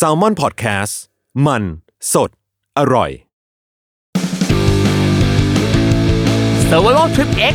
s a l ม o n PODCAST มัน สด อร่อย Survival Trip X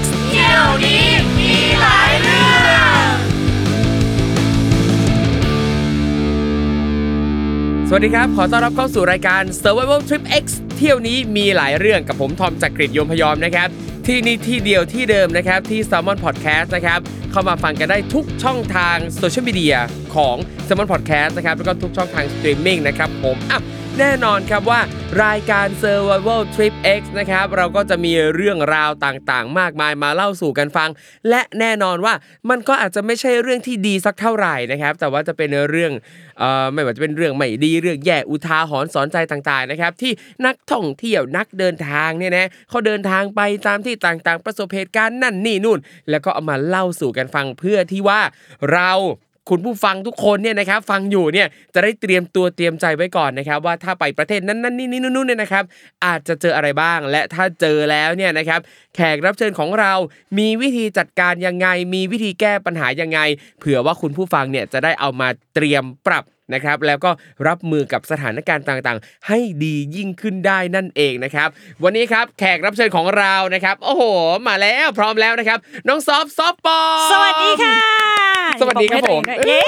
สวัสดีครับ ขอต้อนรับเข้าสู่รายการ Survival Trip X เที่ยวนี้มีหลายเรื่องกับผมทอมจากกรีฑยมพยอมนะครับ ที่นี่ที่เดียวที่เดิมนะครับ ที่ Salmon Podcast นะครับ เข้ามาฟังกันได้ทุกช่องทางโซเชียลมีเดียของ Salmon Podcast นะครับ แล้วก็ทุกช่องทางสตรีมมิ่งนะครับผมอะ แน่นอนครับว่ารายการ Survival Trip X นะครับเราก็จะมีเรื่องราวต่างๆ มากมายมาเล่าสู่กันฟัง และแน่นอนว่ามันก็อาจจะไม่ใช่เรื่องที่ดีสักเท่าไหร่นะครับแต่ว่าจะเป็นเรื่องเอ่อไม่ว่าจะเป็นเรื่องไม่ดีเรื่องแย่อุทาหรณ์สอนใจต่างๆนะครับที่นักท่องเที่ยวนักเดินทางเนี่ยนะเขาเดินทางไปตามที่ต่างๆ ประสบเหตุการณ์นั่นนี่นู่น แล้วก็เอามาเล่าสู่กันฟังเพื่อที่ว่าเรา คุณผู้ฟังทุกคนเนี่ยนะครับฟังอยู่เนี่ยจะได้เตรียมตัวเตรียมใจไว้ก่อนนะครับ ว่าถ้าไปประเทศนั้นนั่นนี่นี่นู่นเนี่ยนะครับ อาจจะเจออะไรบ้าง และถ้าเจอแล้วเนี่ยนะครับ แขกรับเชิญของเรา มีวิธีจัดการยังไง มีวิธีแก้ปัญหายังไง เผื่อว่าคุณผู้ฟังเนี่ยจะได้เอามาเตรียมปรับ นะครับแล้วก็รับมือกับสถานการณ์ต่างๆ ให้ดียิ่งขึ้นได้นั่นเองนะครับ วันนี้ครับแขกรับเชิญของเรานะครับ โอ้โห มาแล้วพร้อมแล้วนะครับ น้องซอฟซอฟปอมสวัสดีค่ะ สวัสดีครับผมเย้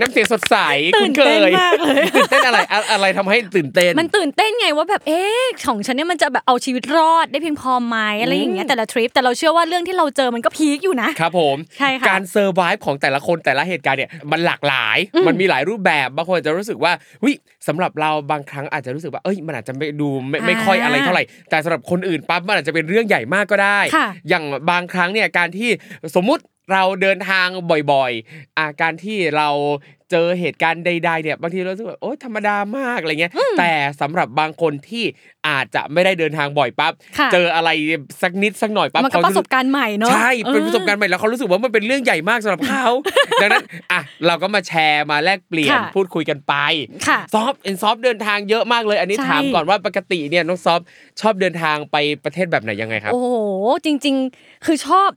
น้ำเสียงสดใสคุ้นเคยตื่นเต้นมากเลยตื่นเต้นอะไรอะอะไรทำให้ตื่นเต้น มันตื่นเต้นไงว่าแบบเอ๊ะของฉันเนี่ยมันจะแบบเอาชีวิตรอดได้เพียงพอไหมอะไรอย่างเงี้ยแต่ละทริปแต่เราเชื่อว่าเรื่องที่เราเจอมันก็พีคอยู่นะครับผมใช่ค่ะการ survive ของแต่ละคนแต่ละเหตุการณ์เนี่ยมันหลากหลาย มันมีหลายรูปแบบบางคนอาจจะรู้สึกว่าวิสำหรับเราบางครั้งอาจจะรู้สึกว่าเอ้ยมันอาจจะไม่ดูไม่ไม่ค่อยอะไรเท่าไหร่ แต่สำหรับคนอื่นปั๊บมันอาจจะเป็นเรื่องใหญ่มากก็ได้ค่ะอย่างบางครั้งเนี่ยการที่สมมุติ เราเดินทางบ่อยๆอาการที่เราเจอเหตุการณ์ใดๆเนี่ยบางทีเรารู้สึกว่าโอ๊ยธรรมดามากอะไรเงี้ย แต่สำหรับบางคนที่อาจจะไม่ได้เดินทางบ่อยปั๊บค่ะเจออะไรสักนิดสักหน่อยปั๊บมันก็เขาประสบการณ์ใหม่เนาะใช่เป็นออประสบการณ์ใหม่แล้วเขารู้สึกว่ามันเป็นเรื่องใหญ่มากสำหรับเขาดังนั้นอะเราก็มาแชร์มาแลกเปลี่ยนค่ะพูดคุยกันไปค่ะซอฟเอ็นซอฟเดินทางเยอะมากเลย อันนี้ใช่ถามก่อนว่าปกติเนี่ยน้องซอฟชอบเดินทางไปประเทศแบบไหนยังไงครับโอ้โหจริง ๆ คือชอบ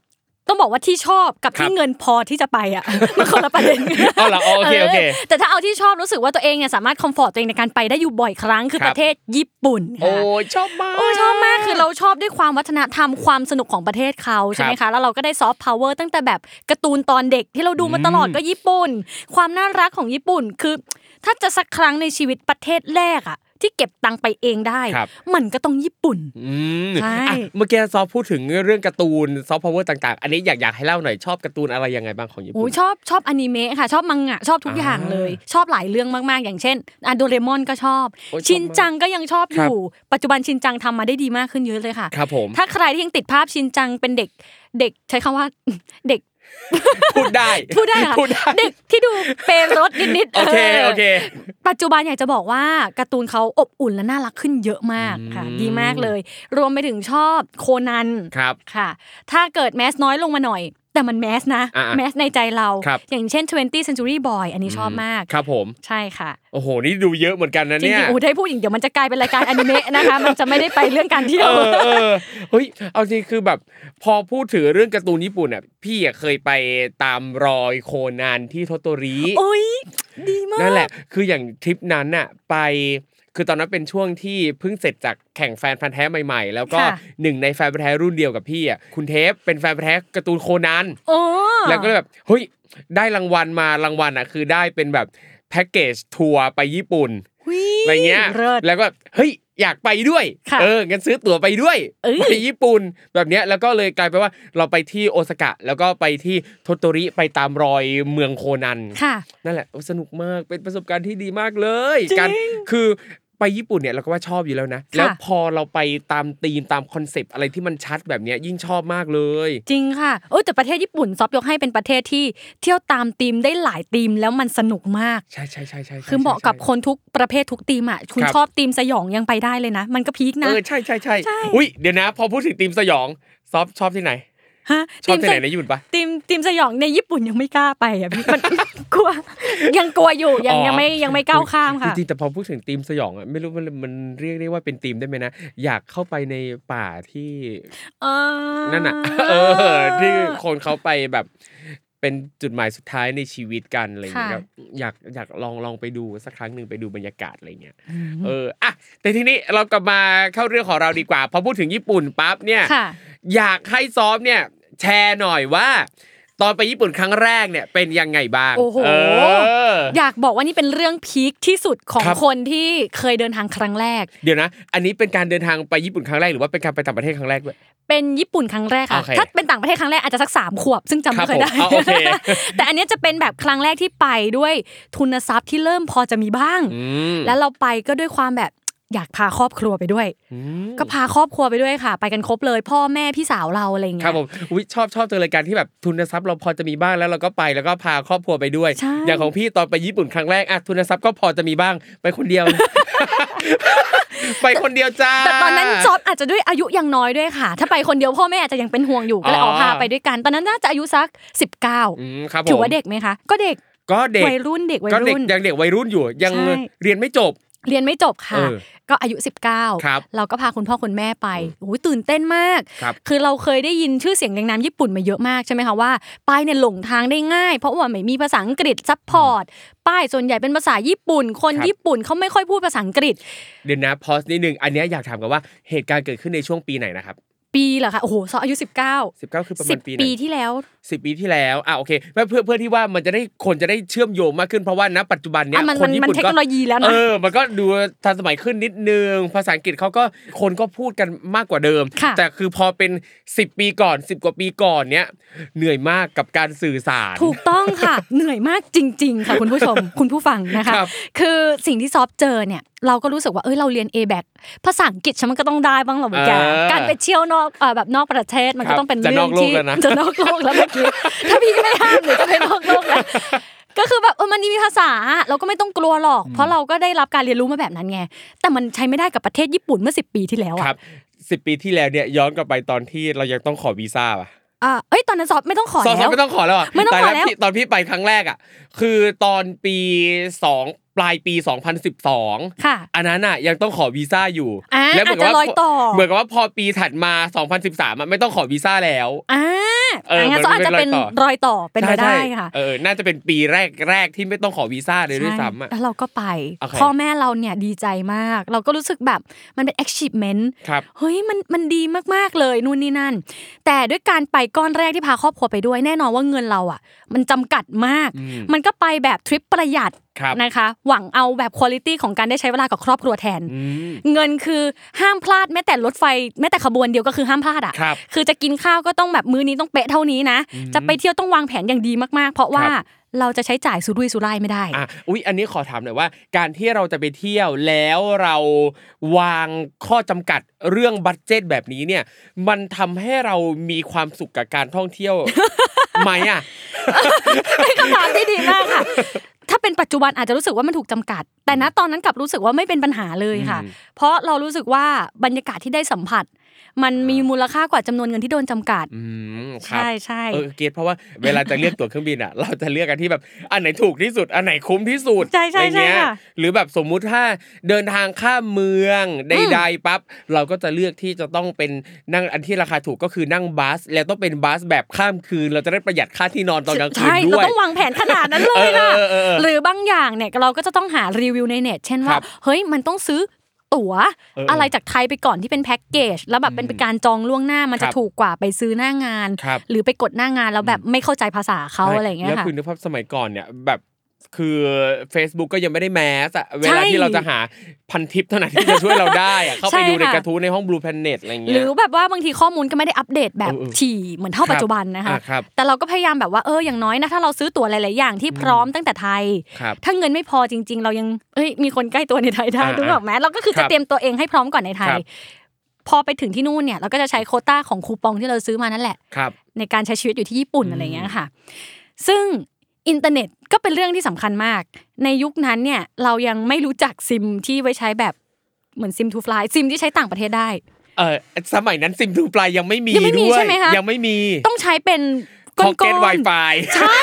ต้องบอกว่าที่ชอบกับครัที่บเงินพอที่จะไปอะมันคนละประเด็นเอาเหรอโอเคโอเคแต่ถ้าเอาที่ชอบรู้สึกว่าตัวเองเนี่ยสามารถ comfort ตัวเองในการไปได้อยู่บ่อยครั้งคือครับประเทศญี่ปุ่นค่ะโอ้ยชอบมากโอ้ชอบมากคือเราชอบด้วยความวัฒนธรรมความสนุกของประเทศเขาใช่ไหมคะครับแล้วเราก็ได้ซอฟต์พาวเวอร์ตั้งแต่แบบการ์ตูนตอนเด็กที่เราดูมาตลอดอืมก็ญี่ปุ่น ความน่ารักของญี่ปุ่นคือ ถ้าจะสักครั้งในชีวิตประเทศแรกอะ ที่เก็บตังค์ไปเองได้ครับมันก็ต้องญี่ปุ่นอืมใช่อะเมื่อกี้ซอฟพูดถึงเรื่องการ์ตูนซอฟต์พาวเวอร์ต่างๆ อันนี้อยากอยากให้เล่าหน่อยชอบการ์ตูนอะไรยังไงบ้างของญี่ปุ่นยชอบชอบอนิเมะค่ะชอบมังงะชอบทุกอย่างเลย ชอบหลายเรื่องมากๆ อย่างเช่นอะโดเรมอนก็ชอบโอ้ยชอบมากชินจังก็ยังชอบอยู่ครับ ปัจจุบันชินจังทำมาได้ดีมากขึ้นเยอะเลยค่ะครับผมถ้าใครที่ยังติดภาพชินจังเป็นเด็กเด็กใช้คำว่าเด็ก พูดได้พูดได้ค่ะพูดได้เด็กที่ดูเป็นรถนิดๆโอเคโอเค ปัจจุบันอยากจะบอกว่าการ์ตูนเขาอบอุ่นและน่ารักขึ้นเยอะมากค่ะอืมดีมากเลย รวมไปถึงชอบโคนันครับค่ะ ถ้าเกิดแมสน้อยลงมาหน่อย แต่มันแมสนะอ่าๆแมสในใจเราครับอย่างเช่น 20 Century Boy อันนี้ชอบมากครับผมใช่ค่ะโอ้โหนี่ดูเยอะเหมือนกันนะจริเนี่ยงๆอู้ได้พูดอีกเดี๋ยวมันจะกลายเป็นรายการอนิเมะนะคะมันจะไม่ได้ไปเรื่องการเที่ยเอวอเออเฮ้ยเอาจริงคือแบบพอพูดถึงเรื่องการ์ตูนญี่ปุ่นอะพี่อะเคยไปตามรอยโคนันที่โทโตริโอ้ยดีมากนั่นแหละ คืออย่างทริปนั้นน่ะไป คือตอนนั้นเป็นช่วงที่เพิ่งเสร็จจากแข่งแฟนพันธ์แท้ใหม่ๆ แล้วก็ค่ะหนึ่งในแฟนพันธ์แท้รุ่นเดียวกับพี่อะคุณเทปเป็นแฟนพันธ์แท้การ์ตูนโคนันโอ้แล้วก็เลยแบบเฮ้ยได้รางวัลมารางวัลอะคือได้เป็นแบบแพ็กเกจทัวร์ไปญี่ปุ่นหุยอะไรเงี้ยเลิศแล้วก็เฮ้ยอยากไปด้วยค่ะเอองั้นซื้อตั๋วไปด้วยเอ้ยไปญี่ปุ่นแบบเนี้ยแล้วก็เลยกลายไปนว่าเราไปที่โอซาก้าแล้วก็ไปที่โทโตริไปตามรอยเมืองโคนันค่ะนั่นแหละโอ้สนุกมากเป็นประสบการณ์ที่ดีมากเลยจริงการคือ ไปญี่ปุ่นเนี่ยเราก็ว่าชอบอยู่แล้วนะค่ะแล้วพอเราไปตามธีมตามคอนเซปต์อะไรที่มันชัดแบบเนี้ยยิ่งชอบมากเลย จริงค่ะโอ้ยแต่ประเทศญี่ปุ่นซอฟยกให้เป็นประเทศที่เที่ยวตามธีมได้หลายธีมแล้วมันสนุกมาก ใช่ใช่ใช่ใช่ใช่คือเหมาะกับใช่คนทุกประเภททุกธีมอะคุณครับชอบธีมสยองยังไปได้เลยนะ มันก็พีคเอนะอใช่ใช่ใช่ใช่อุ้ยเดี๋ยวนะ พอพูดถึงธีมสยองซอฟชอบที่ไหน ฮะชอบที่ไหนสในญี่ปุ่นปะธีมธีมสยองในญี่ปุ่นยังไม่กล้าไปอะพี่มันกลัวยังกลัวอยู่ยังอ๋อยังไม่ยังไม่ก้าวข้ามค่ะจริงๆแต่พอพูดถึงธีมสยองอะไม่รู้มันมันเรียกได้ว่าเป็นธีมได้ไหมนะอยากเข้าไปในป่าที่เออนั่นอะเออที่คนเขาไปแบบเป็นจุดหมายสุดท้ายในชีวิตกันอะไรอย่างเงี้ยค่ะครับอยากอยากลองลองไปดูสักครั้งหนึ่งไปดูบรรยากาศอะไรเงี้ยเอออะแต่ทีนี้เรากลับมาเข้าเรื่องของเราดีกว่าพอพูดถึงญี่ปุ่นปั๊บเนี่ยค่ะอยากให้ซอฟเนี่ย แชร์หน่อยว่า ตอนไปญี่ปุ่นครั้งแรกเนี่ยเป็นยังไงบ้างโอ้โหเออ อยากบอกว่านี่เป็นเรื่องพีคที่สุดของครับ คนที่เคยเดินทางครั้งแรก เดี๋ยวนะ อันนี้เป็นการเดินทางไปญี่ปุ่นครั้งแรกหรือว่าเป็นการไปต่างประเทศครั้งแรกด้วย เป็นญี่ปุ่นครั้งแรกค่ะโอเคถ้าเป็นต่างประเทศครั้งแรกอาจจะสักสามขวบ ซึ่งจำครัไม่บเคยได้ผมเอาโอเค แต่อันเนี้ยจะเป็นแบบครั้งแรกที่ไปด้วยทุนทรัพย์ที่เริ่มพอจะมีบ้าง อืม แล้วเราไปก็ด้วยความแบบ อยากพาครอบครัวไปด้วยอืมก็พาครอบครัวไปด้วยค่ะ ไปกันครบเลย พ่อแม่พี่สาวเราอะไรอย่างคเงี้รับยผมอุ๊ยชอบชอบเจอรายการที่แบบทุนทรัพย์เราพอจะมีบ้างแล้วเราก็ไปแล้วก็พาครอบครัวไปด้วยใช่อย่างของพี่ตอนไปญี่ปุ่นครั้งแรกอะทุนทรัพย์ก็พอจะมีบ้างไปคนเดียว ไปคนเดียวจ้าแต่ตอนนั้นซอฟอาจจะด้วยอายุยังน้อยด้วยค่ะ ถ้าไปคนเดียวพ่อแม่อาจจะยังเป็นห่วงอยู่ก็เลยอ๋อเอาพาไปด้วยกัน ตอนนั้นน่าจะอายุสัก 19อืมครับผมถือว่าเด็กไหมคะ ก็เด็กก็เด็กวัยรุ่นก็เด็กเด็กวัยรุ่นยังเด็กวัยรุ่นอยู่ ยังใช่เรียนไม่จบ เรียนไม่จบค่ะเออก็อายุครับ19 เราก็พาคุณพ่อคุณแม่ไปโอ้ยตื่นเต้นมากครับคือเราเคยได้ยินชื่อเสียงเรียงนามญี่ปุ่นมาเยอะมากใช่ไหมคะว่าป้ายเนี่ยหลงทางได้ง่าย เพราะว่าไม่มีภาษาอังกฤษ supportป้ายส่วนใหญ่เป็นภาษาญี่ปุ่น คนครับญี่ปุ่นเขาไม่ค่อยพูดภาษาอังกฤษ เดี๋ยวนะพอสนิดนึงอันเนี้ยอยากถามกันว่าเหตุการณ์เกิดขึ้นในช่วงปีไหนนะครับ ปีเหรอคะโอ้โหซออายุ 19 19 คือประมาณปีไหน10ปีที่แล้วสิบปีที่แล้วอะโอเคเพื่อเพื่อเพื่อที่ว่ามันจะได้คนจะได้เชื่อมโยงมากขึ้นเพราะว่าณปัจจุบันเนี้ยอะมันคนญี่มันปุ่นเทคก็โนโลยีแล้วนะเออมันก็ดูทันสมัยขึ้นนิดนึง ภาษาอังกฤษเขาก็คนก็พูดกันมากกว่าเดิมค่ะแต่คือพอเป็น 10 ปีก่อน 10 กว่าปีก่อนเนี้ยเหนื่อยมากกับการสื่อสาร ถูกต้องค่ะ เหนื่อยมากจริง ๆ ค่ะคุณผู้ชมคุณผู้ฟังนะคะครับคือสิ่งที่ซอฟเจอเนี่ยเราก็รู้สึกว่าเอ้ยเราเรียน A b a c ภาษาอังกฤษฉันมันก็ต้องได้บ้างเหรอแกเออการไปเที่ยวนอกเอ่อแบบนอกประเทศมันครัก็บต้องเป็นจะเรื่นอองกโลกที่แล้วนะจะนอกโลกแล้วเมื่อกี้ถ้าพี่ไม่ห้ามหนูจะไปนอกโลกแล้วก็คือแบบเออมันมีภาษาเราก็ไม่ต้องกลัวหรอก เพราะเราก็ได้รับการเรียนรู้มาแบบนั้นไงแต่มันใช้ไม่ได้กับประเทศญี่ปุ่นเมื่อสิปีที่แล้วคอะรับสิบปีที่แล้วเนี่ยย้อนกลับไปตอนที่เรายังต้องขอวีซ่าป่ะอ่าเอ้ยตอนนั้นซอฟไม่ต้องขอสองแล้วไม่ต้องขอแล้วเหรไม่ต้องขอตายแล้วพี่ตอนพี่ไปครั้งแรกอะคือตอนปีสอง ปลายปี 2012 ค่ะ อันนั้นอะยังต้องขอวีซ่าอยู่อ่าแล้วเหมือนกับอาจจะรว่าอยต่อเหมือนกับว่าพอปีถัดมา 2013อะไม่ต้องขอวีซ่าแล้วอ่าเอองั้นซอฟอาจจะเป็นมันเป็นรอยต่อเป็นไปใช่ได้ใช่ค่ะเออน่าจะเป็นปีแรกแรกที่ไม่ต้องขอวีซ่าเลยด้วยซ้ำอะใช่แล้วเราก็ไปโอเคพ่อแม่เราเนี่ยดีใจมาก เราก็รู้สึกแบบมันเป็น achievement ครับเฮ้ยมันมันดีมากๆเลยนู่นนี่นั่น แต่ด้วยการไปก้อนแรกที่พาครอบครัวไปด้วยแน่นอนว่าเงินเราอะ มันจำกัดมากอืมมันก็ไปแบบทริปประหยัดครับ นะคะ หวังเอาแบบคุณ i t y ของการได้ใช้เวลากับครอบครัวแทนอืมเงินคือห้ามพลาดแม้แต่รถไฟแม้แต่ขบวนเดียวก็คือห้ามพลาดอะครับคือจะกินข้าวก็ต้องแบบมื้อนี้ต้องเป๊ะเท่านี้นะ จะไปเที่ยวต้องวางแผนอย่างดีมากๆ เพราะว่าครับเราจะใช้จ่ายสุรุ่ยสุร่ายไม่ได้อะอุ๊ย อันนี้ขอถามหน่อยว่า การที่เราจะไปเที่ยวแล้วเราวางข้อจำกัดเรื่องบัตเจ็ตแบบนี้เนี่ย มันทำให้เรามีความสุขกับการท่องเที่ยวไหมอะเป็นคำถามที่ดีมากค่ะ ถ้าเป็นปัจจุบันอาจจะรู้สึกว่ามันถูกจำกัด แต่ณตอนนั้นกลับรู้สึกว่าไม่เป็นปัญหาเลยค่ะอืมเพราะเรารู้สึกว่าบรรยากาศที่ได้สัมผัส มันมีมูลค่ากว่าจำนวนเงินที่โดนจำกัดอืมครับใช่ใช่เออเกตเพราะว่าเวลาจะเลือกตั๋วเครื่องบินอะ เราจะเลือกกันที่แบบอันไหนถูกที่สุดอันไหนคุ้มที่สุดใช่ใช่อะไรเงี้ยใช่ค่ะหรือแบบสมมุติถ้าเดินทางข้ามเมืองใดๆปั๊บเราก็จะเลือกที่จะต้องเป็นนั่งอันที่ราคาถูกก็คือนั่งบัส แล้วต้องเป็นบัสแบบข้ามคืน เราจะได้ประหยัดค่าที่นอนตอนกลางคืนใช่เราด้วยต้องวางแผนขนาดนั้นเลยค่ะเออเออเออเออหรือบางอย่างเนี่ยเราก็จะต้องหารีวิวในเน็ต เช่นคว่ารับเฮ้ยมันต้องซื้อ ตั๋วเอออะไรจากไทยไปก่อนที่เป็นแพ็กเกจแล้วแบบเป็นเป็นการจองล่วงหน้ามันครัจะบถูกกว่าไปซื้อหน้างานครับหรือไปกดหน้างานแล้วแบบไม่เข้าใจภาษาเขาอะไรอย่างเงี้ยแล้วค่ะคือนึกภาพสมัยก่อนเนี่ยแบบ คือ Facebook ก็ยังไม่ได้แมสอะเวใช่ลาที่เราจะหาพันทิปเท่านั้นที่จะช่วยเราได้อะเข้าใช่ไปดูในค่ะกระทู้ในห้อง Blue Planet อะไรหเงี้รืยอแบบว่าบางทีข้อมูลก็ไม่ได้อัปเดตแบบเออเออถี่เหมือนเท่าครับปัจจุบันนะคะอะครับแต่เราก็พยายามแบบว่าเอออย่างน้อยนะถ้าเราซื้อตั๋วหลาย ๆ อย่างที่พร้อมตั้งแต่ไทยครับถ้าเงินไม่พอจริง ๆ เรายังเอ้ยมีคนใกล้ตัวในไทยได้อ่าถูกไหมเราก็คือจะครัจะบเตรียมตัวเองให้พร้อมก่อนในไทยครับพอไปถึงที่นู่นเนี่ยเราก็จะใช้โควต้าของคูปองที่เราซื้อมานั่นแหละครับในการใช้ชีวิตอยู่ที่ญี่ปุ่นอืมอะไรเงี้ยค่ะ ซึ่ง อินเทอร์เน็ตก็เป็นเรื่องที่สำคัญมาก ในยุคนั้นเนี่ยเรายังไม่รู้จักซิมที่ไว้ใช้แบบเหมือน SIM2Fly ซิมที่ใช้ต่างประเทศได้เออสมัยนั้น SIM2Fly ยังไม่มียังไม่มีด้วยใช่ไหมคะยังไม่มีต้องใช้เป็นก้อน Pocket Wi-Fi ใช่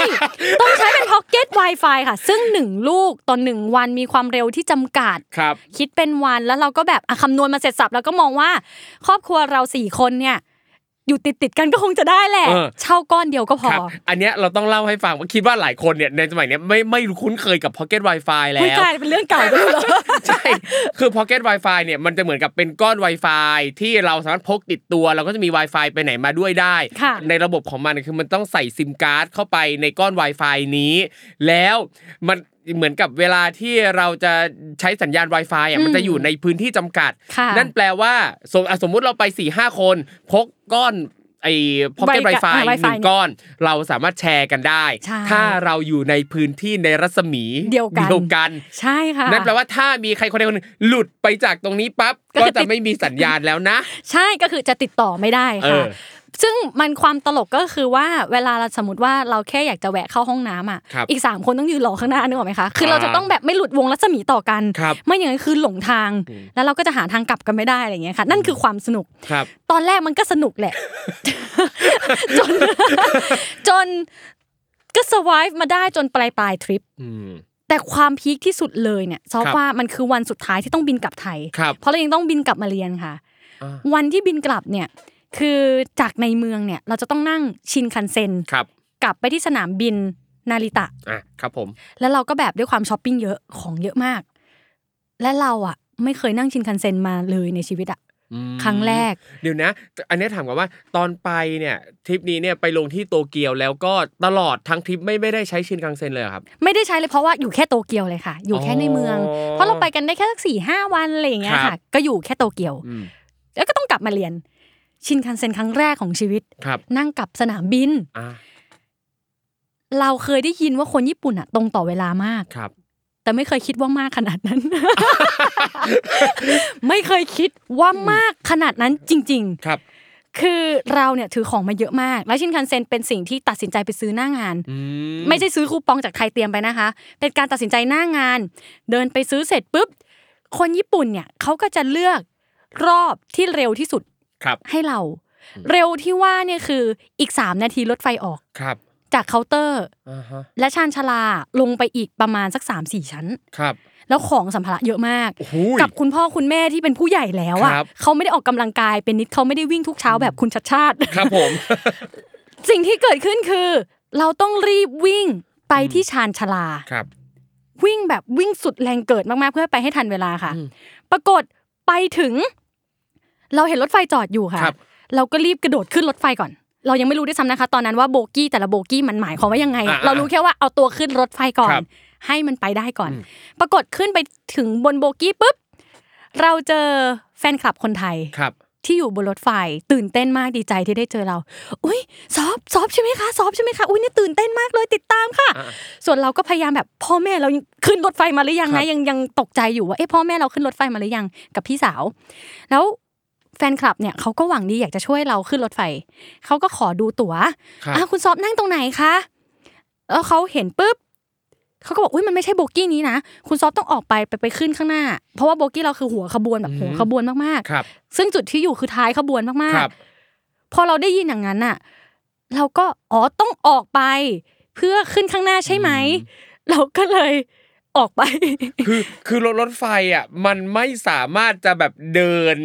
ต้องใช้เป็นพ็อกเก็ต Wi-Fi ค่ะ ซึ่งหนึ่งลูกต่อหนึ่งวันมีความเร็วที่จำกัดครับ คิดเป็นวันแล้วเราก็แบบอะคำนวณมาเสร็จสับแล้วก็มองว่า ครอบครัวเราสี่คนเนี่ย อยู่ติดติดๆกันก็คงจะได้แหละเออเช่าก้อนเดียวก็พอครับอันเนี้ยเราต้องเล่าให้ฟังว่าคิดว่าหลายคนเนี่ยในสมัยเนี้ยไม่ไม่คุ้นเคยกับ Pocket Wi-Fi แล้วไม่กลายเป็นเรื่องเก่าไปเลยเหรอใช่คือ Pocket Wi-Fi เนี่ยมันจะเหมือนกับเป็นก้อน Wi-Fi ที่เราสามารถพกติดตัว เราก็จะมี Wi-Fi ไปไหนมาด้วยได้ค่ะในระบบของมันเนี่ยคือมันต้องใส่ซิมการ์ดเข้าไปในก้อน Wi-Fi นี้ แล้วมัน เหมือนกับเวลาที่เราจะใช้สัญญาณ Wi-Fi อะมันจะอยู่ในพื้นที่จำกัดค่ะนั่นแปลว่าสมอะสมมุติเราไป4ี่ห้าคนพกก้อนไอ้ Pocket Wi-Fi Wi-Fi อ่า Wi-Fi หนึ่งก้อน เราสามารถแชร์กันได้ใช่ถ้าเราอยู่ในพื้นที่ในรัศมีเดียวกันกัน ใช่ค่ะนั่นแปลว่าถ้ามีใครคนใดคนหนึ่งหลุดไปจากตรงนี้ปั๊บก็ก็คือจะติดไม่มีสัญญาณแล้วนะ ใช่ก็คือจะติดต่อไม่ได้เอค่ะอ ซึ่งมันความตลกก็คือว่าเวลาเราสมมติว่าเราแค่อยากจะแวะเข้าห้องน้ำอะครับอีกสามคนต้องยืนรอข้างหน้านึกออกไหมคะคือเราอ่าจะต้องแบบไม่หลุดวงรัศมีต่อกันครับไม่อย่างนั้นคือหลงทางอืมแล้วเราก็จะหาทางกลับกันไม่ได้อะไรอย่างเงี้ยค่ะ นั่นคือความสนุกครับตอนแรกมันก็สนุกแหละ จน จนก็ survive มาได้จนปลายปลายทริปอืมแต่ความพีคที่สุดเลยเนี่ยซอฟครับว่ามันคือวันสุดท้ายที่ต้องบินกลับไทยครับเพราะเรายังต้องบินกลับมาเรียนค่ะอ่าวันที่บินกลับเนี่ย คือจากในเมืองเนี่ยเราจะต้องนั่งชินคันเซ็นครับกลับไปที่สนามบินนาริตะอะครับผม แล้วเราก็แบบด้วยความช้อปปิ้งเยอะของเยอะมาก และเราอะ ไม่เคยนั่งชินคันเซ็นมาเลยในชีวิตอะอืมครั้งแรก เดี๋ยวนะ อันนี้ถามกันว่าตอนไปเนี่ยทริปนี้เนี่ยไปลงที่โตเกียวแล้วก็ตลอดทั้งทริปไม่ไม่ได้ใช้ชินคังเซ็นเลยเหรอครับ ไม่ได้ใช้เลยเพราะว่าอยู่แค่โตเกียวเลยค่ะ อยู่แค่ในเมืองอ๋อเพราะเราไปกันได้แค่สักสี่ห้าวันอะไรอย่างเงี้ยค่ะครับก็อยู่แค่โตเกียวอืมแล้วก็ต้องกลับมาเรียน ชินคันเซ็นครั้งแรกของชีวิตครับนั่งกลับสนามบินอ่าเราเคยได้ยินว่าคนญี่ปุ่นอะตรงต่อเวลามากครับ แต่ไม่เคยคิดว่ามากขนาดนั้น ไม่เคยคิดว่ามากขนาดนั้นจริงครับๆคือเราเนี่ยถือของมาเยอะมาก แล้วชินคันเซ็นเป็นสิ่งที่ตัดสินใจไปซื้อหน้างานอืไม่ใช่ซื้อคูปองจากไทยเตรียมไปนะคะ เป็นการตัดสินใจหน้างาน เดินไปซื้อเสร็จปุ๊บ คนญี่ปุ่นเนี่ยเขาก็จะเลือกรอบที่เร็วที่สุดครับ ให้เรา เร็วที่ว่าเนี่ยคืออีก3นาทีรถไฟออกครับ จากเคาน์เตอร์อ่าฮะและชานชาลาลงไปอีกประมาณสัก3-4ชั้นครับแล้วของสัมภาระเยอะมากโอ้โหกับคุณพ่อคุณแม่ที่เป็นผู้ใหญ่แล้วอะครับเขาไม่ได้ออกกำลังกายเป็นนิดเขาไม่ได้วิ่งทุกเช้าแบบคุณชัดชาติครับผม สิ่งที่เกิดขึ้นคือ เราต้องรีบวิ่งไปที่ชานชาลาครับ วิ่งแบบวิ่งสุดแรงเกิดมากๆเพื่อไปให้ทันเวลาค่ะอืมปรากฏไปถึง เราเห็นรถไฟจอดอยู่ค่ะครับเราก็รีบกระโดดขึ้นรถไฟก่อน เรายังไม่รู้ด้วยซ้ำนะคะ ตอนนั้นว่าโบกี้แต่ละโบกี้มันหมายความว่ายังไงอ่าเรารู้แค่ว่าเอาตัวขึ้นรถไฟก่อคนรับให้มันไปได้ก่อนอืมปรากฏขึ้นไปถึงบนโบกี้ปุ๊บเราเจอแฟนคลับคนไทยครับที่อยู่บนรถไฟตื่นเต้นมากดีใจที่ได้เจอเรา อุ้ยซอฟซอฟใช่ไหมคะซอฟใช่ไหมคะอุ้ยนี่ตื่นเต้นมากเลยติดตามค่ะอ่าส่วนเราก็พยายามแบบพ่อแม่เรายังขึ้นรถไฟมาหรือยังครันะบยังยังตกใจอยู่ว่าเอ๊ะพ่อแม่เราขึ้นรถไฟมาหรือยังกับพี่สาว แล้ว แฟนคลับเนี่ยเขาก็หวังดีอยากจะช่วยเราขึ้นรถไฟเขาก็ขอดูตั๋วครับอะคุณซอฟนั่งตรงไหนคะแล้วเขาเห็นปุ๊บเขาก็บอกอุ้ยมันไม่ใช่โบกี้นี้นะคุณซอฟต้องออกไปไปไปขึ้นข้างหน้า เพราะว่าโบกี้เราคือหัวขบวนแบบหัวขบวนมากครับๆซึ่งจุดที่อยู่คือท้ายขบวนมากครับๆพอเราได้ยินอย่างนั้นน่ะเราก็อ๋อต้องออกไป เพื่อขึ้นข้างหน้าใช่ไหมเราก็เลย ออกไป คือคือรถรถไฟอะมันไม่สามารถจะแบบเดิน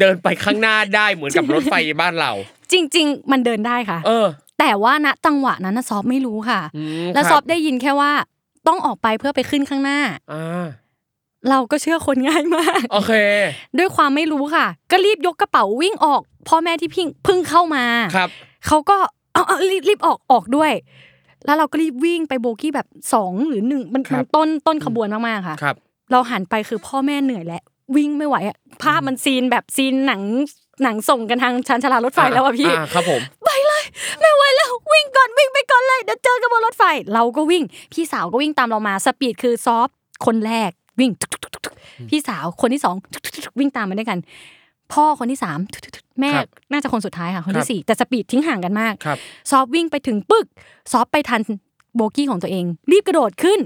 เดินไปข้างหน้าได้เหมือนกับรถไฟบ้านเรา จริง ๆ มันเดินได้ค่ะ เออ แต่ว่าณจังหวะนั้นน่ะซอฟไม่รู้ค่ะอืมแล้วครับซอฟได้ยินแค่ว่า ต้องออกไปเพื่อไปขึ้นข้างหน้าอ่าเราก็เชื่อคนง่ายมาก โอเค ด้วยความไม่รู้ค่ะ ก็รีบยกกระเป๋าวิ่งออก พ่อแม่ที่พิงเพิ่งเข้ามาครับเขาก็เอาเอารีบรีบออกออกด้วย แล้วเราก็รีบวิ่งไปโบกี้แบบสองหรือหนึ่งมันครับมันต้นต้นขบวนมากๆค่ะครับ เราหันไปคือพ่อแม่เหนื่อยแล้ววิ่งไม่ไหวอะภาพมันซีนแบบซีนหนังหนังส่งกันทางชันชาลารถไฟแล้วอะพี่อ่าครับผมไปเลยไม่ไหวแล้ววิ่งก่อนวิ่งไปก่อนเลยเดี๋ยวเจอกันบนรถไฟ เราก็วิ่ง พี่สาวก็วิ่งตามเรามา speed คือซอฟคนแรกวิ่งทุกทุกทุกทุกพี่สาวคนที่สองทุกทุกทุกวิ่งตามมาด้วยกัน พ่อคนที่สามทุกทุกทุกแม่ครับน่าจะคนสุดท้ายค่ะคนที่สี่ครับแต่ speed ทิ้งห่างกันมากครับซอฟวิ่งไปถึงปึกซอฟไปทันโบกี้ของตัวเอง รีบกระโดดขึ้น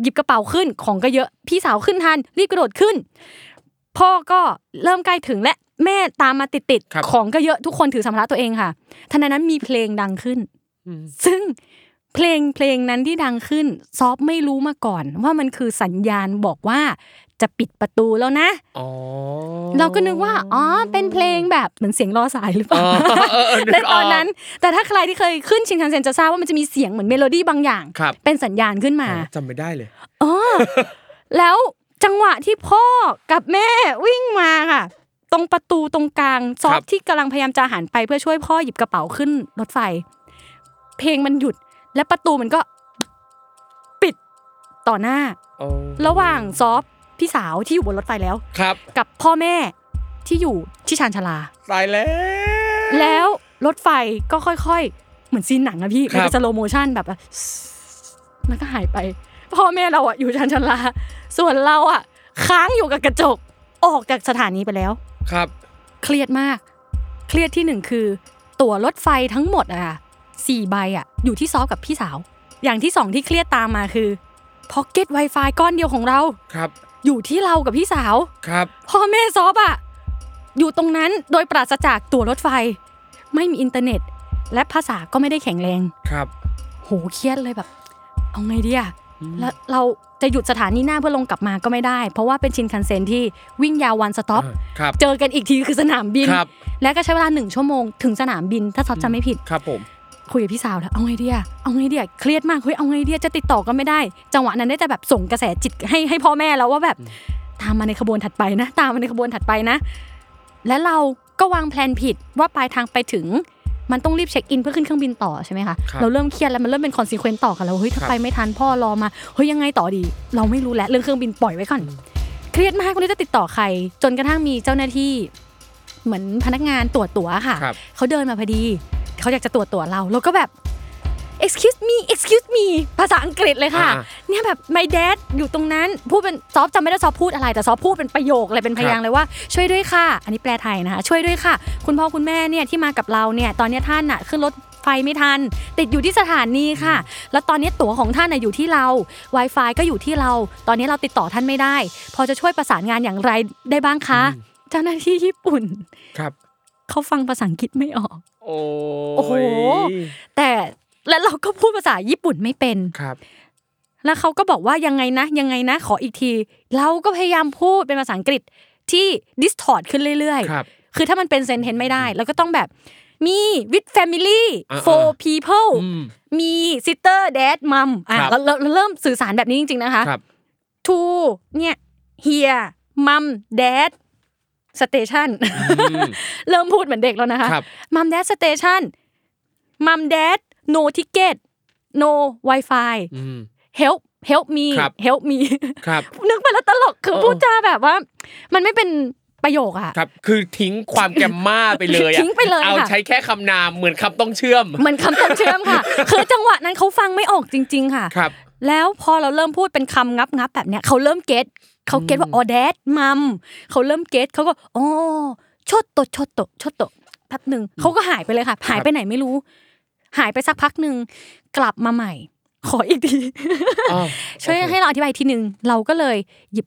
หยิบกระเป๋าขึ้นของก็เยอะพี่สาวขึ้นทัน รีบกระโดดขึ้น พ่อก็เริ่มใกล้ถึงและแม่ตามมาติดติดๆครับของก็เยอะทุกคนถือสัมภาระตัวเองค่ะทันใดนั้นมีเพลงดังขึ้นอืมซึ่งเพลงเพลงนั้นที่ดังขึ้นซอฟไม่รู้มาก่อน ว่ามันคือสัญญาณบอกว่า จะปิดประตูแล้วนะอ๋อเราก็นึกว่าอ๋อเป็นเพลงแบบเหมือนเสียงรอสายหรือเปล่าอ๋อเออเออนึกไม่ออกตอนนั้น แต่ถ้าใครที่เคยขึ้นชินคันเซ็นจะทราบว่ามันจะมีเสียงเหมือนเมโลดี้บางอย่างครับเป็นสัญญาณขึ้นมาจำไม่ได้เลยเออแล้วจังหวะที่พ่อกับแม่วิ่งมาค่ะ ตรงประตูตรงกลางซอฟครับที่กำลังพยายามจะหันไปเพื่อช่วยพ่อหยิบกระเป๋าขึ้นรถไฟ เพลงมันหยุด และประตูมันก็ ปิดต่อหน้าโอ้ระหว่างซอฟ พี่สาวที่อยู่บนรถไฟแล้วครับ กับพ่อแม่ที่อยู่ที่ชานชาลา ตายแล้ว แล้วรถไฟก็ค่อยๆ เหมือนซีนหนังอะพี่ครับมันเป็น slow motion แบบว่าแล้วก็หายไป พ่อแม่เราอะอยู่ชานชาลา ส่วนเราอะค้างอยู่กับกระจกออกจากสถานีไปแล้วครับ เครียดมาก เครียดที่หนึ่งคือ ตั๋วรถไฟทั้งหมดอะค่ะสี่ใบอะอยู่ที่ซอฟกับพี่สาว อย่างที่สองที่เครียดตามมาคือพ็อกเก็ต Wi-Fi ก้อนเดียวของเราครับ อยู่ที่เรากับพี่สาวครับพ่อแม่ซอฟอะอยู่ตรงนั้นโดยปราศจากตั๋วรถไฟ ไม่มีอินเทอร์เน็ต และภาษาก็ไม่ได้แข็งแรงครับ โหเครียดเลยแบบ เอาไงดีอะแล้วเราจะหยุดสถานีหน้าเพื่อลงกลับมาก็ไม่ได้ เพราะว่าเป็นชินคันเซ็นที่วิ่งยาววันสต็อปครับเจอกันอีกทีคือสนามบินครับและก็ใช้เวลาหนึ่งชั่วโมงถึงสนามบินถ้าซอฟจำไม่ผิดครับผม คุยกับพี่สาวแล้วเอาไงดีอะเอาไงดีอะเครียดมากเฮ้ยเอาไงดีอะจะติดต่อก็ไม่ได้ จังหวะนั้นได้แต่แบบส่งกระแสจิตให้ให้พ่อแม่แล้วว่าแบบตามมาในขบวนถัดไปนะ ตามมาในขบวนถัดไปนะ และเราก็วางแผนผิดว่าปลายทางไปถึง มันต้องรีบเช็คอินเพื่อขึ้นเครื่องบินต่อใช่ไหมคะครับเราเริ่มเครียดแล้วมันเริ่มเป็น consequence ต่อกันแล้วเฮ้ยถ้าครับไปไม่ทันพ่อรอมาเฮ้ยยังไงต่อดี เราไม่รู้แล้วเรื่องเครื่องบินปล่อยไว้ก่อนเครียดมากไม่รู้จะติดต่อใคร จนกระทั่งมีเจ้าหน้าที่ เหมือนพนักงานตรวจตั๋วค่ะครับเขาเดินมาพอดี เขาอยากจะตรวจตั๋วเราเราก็แบบ excuse me excuse me ภาษาอังกฤษเลยค่ะ อ่าเนี่ยแบบ my dad อยู่ตรงนั้น พูดเป็นซอฟจำไม่ได้ซอฟพูดอะไร แต่ซอฟพูดเป็นประโยคอะไรเป็นพยางค์เลยว่าช่วยด้วยค่ะ อันนี้แปลไทยนะคะ ช่วยด้วยค่ะ คุณพ่อคุณแม่เนี่ยที่มากับเราเนี่ยตอนเนี้ยท่านน่ะขึ้นรถไฟไม่ทัน ติดอยู่ที่สถานีค่ะ แล้วตอนนี้ตั๋วของท่านน่ะอยู่ที่เรา Wi-Fi ก็อยู่ที่เรา ตอนนี้เราติดต่อท่านไม่ได้ พอจะช่วยประสานงานอย่างไรได้บ้างคะ เจ้าหน้าที่ญี่ปุ่น ครับ เขาฟังภาษาอังกฤษไม่ออกโอ้โอ้โหแต่แล้วเราก็พูดภาษาญี่ปุ่นไม่เป็นครับ แล้วเขาก็บอกว่ายังไงนะยังไงนะ ขออีกที เราก็พยายามพูดเป็นภาษาอังกฤษที่ distort ขึ้นเรื่อยครับๆคือถ้ามันเป็นเซนเทนไม่ได้ แล้วก็ต้องแบบมี with family อ่าๆ for people อืมมี sister dad mom อะครับเราเราเราเริ่มสื่อสารแบบนี้จริง ๆ นะคะครับ to เนี่ย here mom dad station เริ่มพูดเหมือนเด็กแล้วนะคะครับมัมแดดสเตชันมัมแดด no ticket no wifi อืม help help me ครับ help me ครับนึกไปแล้วตลกคือเออพูดจาแบบว่า มันไม่เป็นประโยคอะครับ คือทิ้งความแกมมาไปเลยอะทิ้งไปเลยเอาค่ะใช้แค่คำนามเหมือนคำต้องเชื่อม เหมือนคำต้องเชื่อมค่ะ คือจังหวะนั้นเขาฟังไม่ออกจริง ๆ ค่ะครับแล้วพอเราเริ่มพูดเป็นคำงับงับๆแบบเนี้ยเขาเริ่มเก็ต เขาเก็ตว่าอ๋อแดดมัมเขาเริ่มเก็ตเขาก็อ๋อชดโตชดโตชดโตแป๊บหนึ่งเขาก็หายไปเลยค่ะ หายไปไหนไม่รู้ หายไปสักพักหนึ่งกลับมาใหม่ ขออีกทีอ๋อช่วยโอเคให้เราอธิบายอีกทีหนึ่งเราก็เลยหยิบ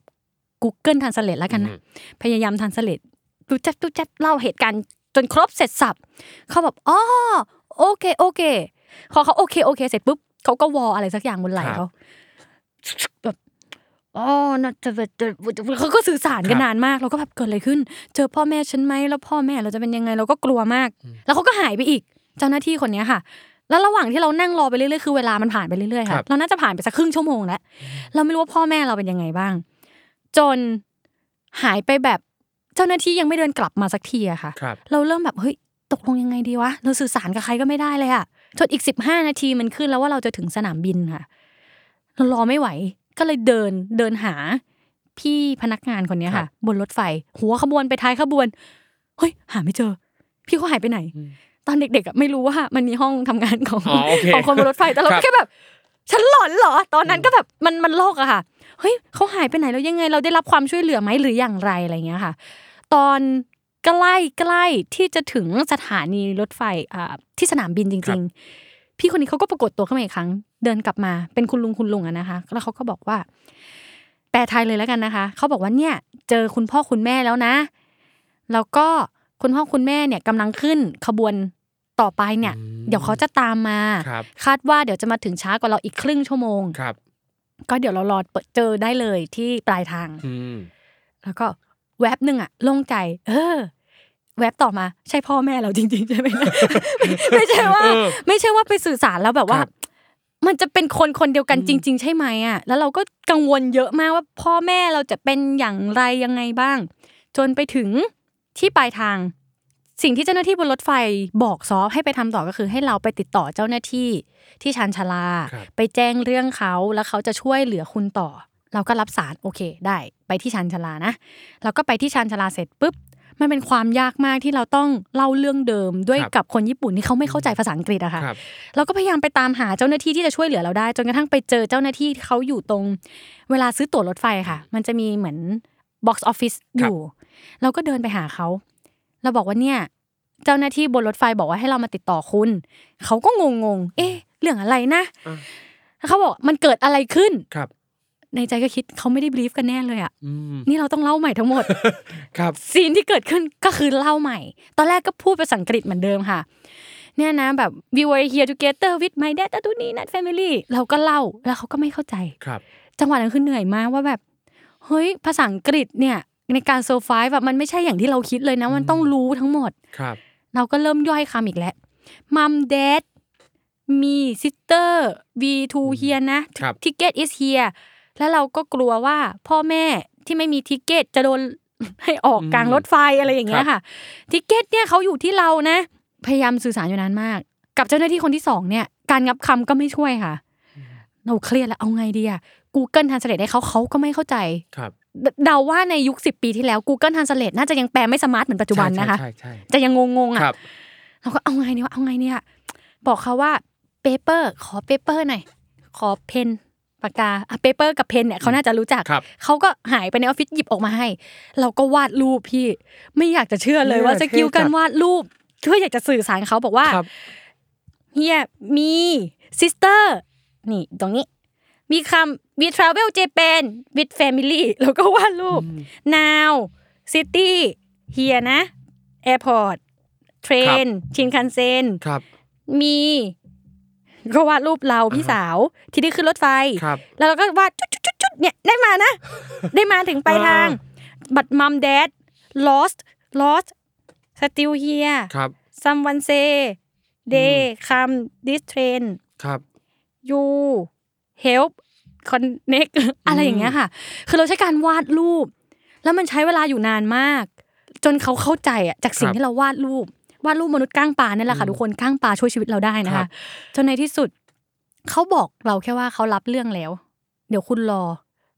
Google Translate แล้วกันนะอืมพยายาม Translate ดูจับดูจับเล่าเหตุการณ์จนครบเสร็จสับเขาแบบอ๋อโอเคโอเคพอเขาโอเคโอเคเสร็จปุ๊บเขาก็วออะไรสักอย่างบนไหล่เขาแบบ อ๋อน่าจะเขาก็สื่อสารกันนานมากเราก็แบบเกิดอะไรขึ้น เจอพ่อแม่ฉันไหมแล้วพ่อแม่เราจะเป็นยังไงเราก็กลัวมาก แล้วเขาก็หายไปอีก เจ้าหน้าที่คนเนี้ยค่ะ แล้วระหว่างที่เรานั่งรอไปเรื่อยๆคือเวลามันผ่านไปเรื่อยๆครัค่ะบเราน่าจะผ่านไปสักครึ่งชั่วโมงแล้วเราไม่รู้ว่าพ่อแม่เราเป็นยังไงบ้าง จนหายไปแบบเจ้าหน้าที่ยังไม่เดินกลับมาสักทีอะค่ะครับเราเริ่มแบบเฮ้ยตกลงยังไงดีวะเราสื่อสารกับใครก็ไม่ได้เลยอะจนอีกสิบห้านาทีมันขึ้นแล้วว่าเราจะถึงสนามบินค่ะเรารอไม่ไหว ก็เลยเดินเดินหาพี่พนักงานคนเนี้ยครัค่ะบบนรถไฟ หัวขบวนไปท้ายขบวนเฮ้ยหาไม่เจอ พี่เขาหายไปไหน ตอนเด็กๆอะไม่รู้ว่ามันมีห้องทำงานของอ๋อโอเคของคนบนรถไฟแต่เราครับแค่แบบฉันหลอนเหรอ ตอนนั้นก็แบบมันมันโลกอะค่ะเฮ้ยเขาหายไปไหนแล้วยังไง เราได้รับความช่วยเหลือไหมหรืออย่างไรอะไรเงี้ยค่ะ ตอนใกล้ใกล้ที่จะถึงสถานีรถไฟอ่าที่สนามบินจครัริงบๆพี่คนนี้เขาก็ปรากฏตัวขึ้นมาอีกครั้ง เดินกลับมาเป็นคุณลุงคุณลุงอะนะคะ แล้วเขาก็บอกว่า แปลไทยเลยแล้วกันนะคะ เขาบอกว่าเนี่ย เจอคุณพ่อคุณแม่แล้วนะ แล้วก็คุณพ่อคุณแม่เนี่ยกำลังขึ้นขบวนต่อไปเนี่ยอืมเดี๋ยวเขาจะตามมาครับคาดว่าเดี๋ยวจะมาถึงช้ากว่าเราอีกครึ่งชั่วโมงครับ ก็เดี๋ยวเรารอเปิดเจอได้เลยที่ปลายทางอืมแล้วก็แวบหนึ่งอะโล่งใจ เออ แวบต่อมาใช่พ่อแม่เราจริง ๆ ใช่ไหมไม่ใช่ว่าเออไม่ใช่ว่าไปสื่อสารแล้วแบบว่าครับ มันจะเป็นคนคนเดียวกันจริง ๆ ใช่ไหมอะแล้วเราก็กังวลเยอะมากว่าพ่อแม่เราจะเป็นอย่างไรยังไงบ้าง จนไปถึงที่ปลายทาง สิ่งที่เจ้าหน้าที่บนรถไฟบอกซอฟให้ไปทำต่อก็คือให้เราไปติดต่อเจ้าหน้าที่ที่ชานชาลาครับไปแจ้งเรื่องเขาแล้วเขาจะช่วยเหลือคุณต่อ เราก็รับสารโอเคได้ ไปที่ชานชาลานะเราก็ไปที่ชานชาลาเสร็จปุ๊บ มันเป็นความยากมากที่เราต้องเล่าเรื่องเดิมด้วยครับกับคนญี่ปุ่นที่เขาไม่เข้าใจภาษาอังกฤษอะค่ะครับเราก็พยายามไปตามหาเจ้าหน้าที่ที่จะช่วยเหลือเราได้ จนกระทั่งไปเจอเจ้าหน้าที่เขาอยู่ตรง เวลาซื้อตั๋วรถไฟค่ะ มันจะมีเหมือน box office อยู่เราก็เดินไปหาเขาเราบอกว่าเนี่ยเจ้าหน้าที่บนรถไฟบอกว่าให้เรามาติดต่อคุณ เขาก็งงงๆเอ๊ะ เรื่องอะไรนะอ่าแล้วเขาบอกมันเกิดอะไรขึ้นครับ ในใจก็คิดเขาไม่ได้บรีฟกันแน่เลยอะอืมนี่เราต้องเล่าใหม่ทั้งหมด ครับซีนที่เกิดขึ้นก็คือเล่าใหม่ ตอนแรกก็พูดภาษาอังกฤษเหมือนเดิมค่ะ เนี่ยนะแบบ we were here together with my dad ตุนี่นั่น family เราก็เล่าแล้วเขาก็ไม่เข้าใจครับ จังหวะนั้นคือเหนื่อยมากว่าแบบเฮ้ยภาษาอังกฤษเนี่ยในการเซอร์ไฟแบบมันไม่ใช่อย่างที่เราคิดเลยนะมันต้องรู้ทั้งหมดครับ เราก็เริ่มย่อยคำอีกแล้วmom dad me sister we two here นะครับ ticket is here แล้วเราก็กลัวว่าพ่อแม่ที่ไม่มี ticket จะโดนให้ออกกลางรถไฟอะไรอย่างเงี้ยค่ะ ticket เนี่ยเขาอยู่ที่เรานะ พยายามสื่อสารอยู่นานมาก กับเจ้าหน้าที่คนที่สองเนี่ย การงับคำก็ไม่ช่วยค่ะเราเครียดแล้วเอาไงดีอะ Google Translate ให้เขาเขาก็ไม่เข้าใจครับเดเดาว่าในยุค10ปีที่แล้ว Google Translate น่าจะยังแปลไม่ smart เหมือนปัจจุบันนะคะใช่ใช่ใช่จะยังงงๆใช่อะครับเราก็เอาไงเนี่ยเอาไงเนี่ยบอกเขาว่า paper ขอ paper หน่อยขอ pen ปากกาอะ paper กับ pen เนี่ยเขาน่าจะรู้จักครับเขาก็หายไปในออฟฟิศหยิบออกมาให้ เราก็วาดรูปพี่ ไม่อยากจะเชื่อเลยว่าเนี่ย skill เท่จัดการวาดรูปเพื่ออยากจะสื่อสารเขาบอกว่าครับ here me sister นี่ตรงนี้มีคำ we travel Japan with family แล้วก็วาดรูป now city เฮียนะ airport เทรนชินคันเซ็นครับมี ก็วาดรูปเราพี่สาว ที่ได้ขึ้นรถไฟครับแล้วเราก็วาดจุดจุดจุดจุดเนี่ยได้มานะ ได้มาถึงปลายทาง บัตมัมแดด lost lost still here ครับ someone say they come this train ครับ you help connect อะไรอย่างเงี้ยค่ะ คือเราใช้การวาดรูป แล้วมันใช้เวลาอยู่นานมาก จนเขาเข้าใจอะจากสิ่งครับที่เราวาดรูป วาดรูปมนุษย์ก้างปลาเนี่ยแหละค่ะทุกคนก้างปลาช่วยชีวิตเราได้นะครัคะบจนในที่สุดเขาบอกเราแค่ว่าเขารับเรื่องแล้ว เดี๋ยวคุณรอ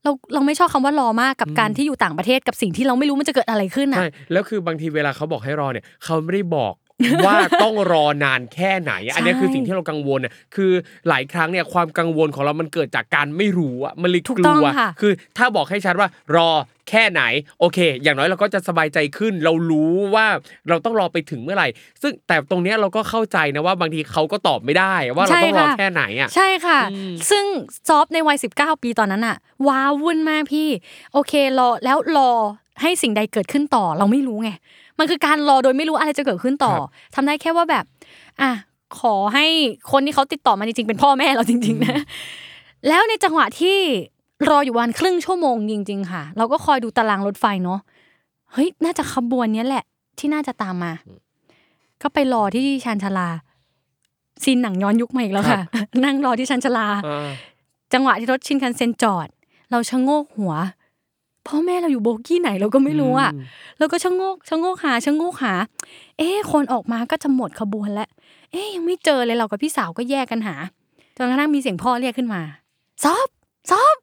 เราเราไม่ชอบคำว่ารอมากกับการที่อยู่ต่างประเทศกับสิ่งที่เราไม่รู้มันจะเกิดอะไรขึ้นอะใช่แล้วคือบางทีเวลาเขาบอกให้รอเนี่ยเขาไม่ได้บอก ว่าต้องรอนานแค่ไหน อันนี้คือสิ่งที่เรากังวลน่ะคือหลายครั้งเนี่ยความกังวลของเรามันเกิดจากการไม่รู้อะมันเลยถูกกต้ลัองวค่ะคือถ้าบอกให้ชัดว่ารอแค่ไหนโอเค อย่างน้อยเราก็จะสบายใจขึ้น เรารู้ว่าเราต้องรอไปถึงเมื่อไหร่ ซึ่งแต่ตรงเนี้ยเราก็เข้าใจนะว่าบางทีเขาก็ตอบไม่ได้ ว่าเราต้องรอใช่ค่ะแค่ไหนอะใช่ค่ะอืมซึ่งซอฟในวัย 19 ปีตอนนั้นอะว้าวุ่นมากพี่ โอเครอแล้วรอให้สิ่งใดเกิดขึ้นต่อเราไม่รู้ไง มันคือการรอโดยไม่รู้อะไรจะเกิดขึ้นต่อครับทำได้แค่ว่าแบบ อะขอให้คนที่เขาติดต่อมาจริงๆเป็นพ่อแม่เราจริง ๆ นะ แล้วในจังหวะที่รออยู่วันครึ่งชั่วโมงจริง ๆ ค่ะ เราก็คอยดูตารางรถไฟเนาะเฮ้ยน่าจะขบวนเนี้ยแหละ ที่น่าจะตามมา ก็ไปรอที่ชานชาลาซีนหนังย้อนยุคมาอีกแล้วค่ะ นั่งรอที่ชานชาลาอ่าจังหวะที่รถชินคันเซ็นจอด เราชะโงกหัว พ่อแม่เราอยู่โบกี้ไหนเราก็ไม่รู้อะเราก็ชะโงกชะโงกหาชะโงกหา เอ๊ะคนออกมาก็จะหมดขบวนแล้วเอ๊ะยังไม่เจอเลยเรากับพี่สาวก็แยกกันหาจนกระทั่งมีเสียงพ่อเรียกขึ้นมาซอบซอบ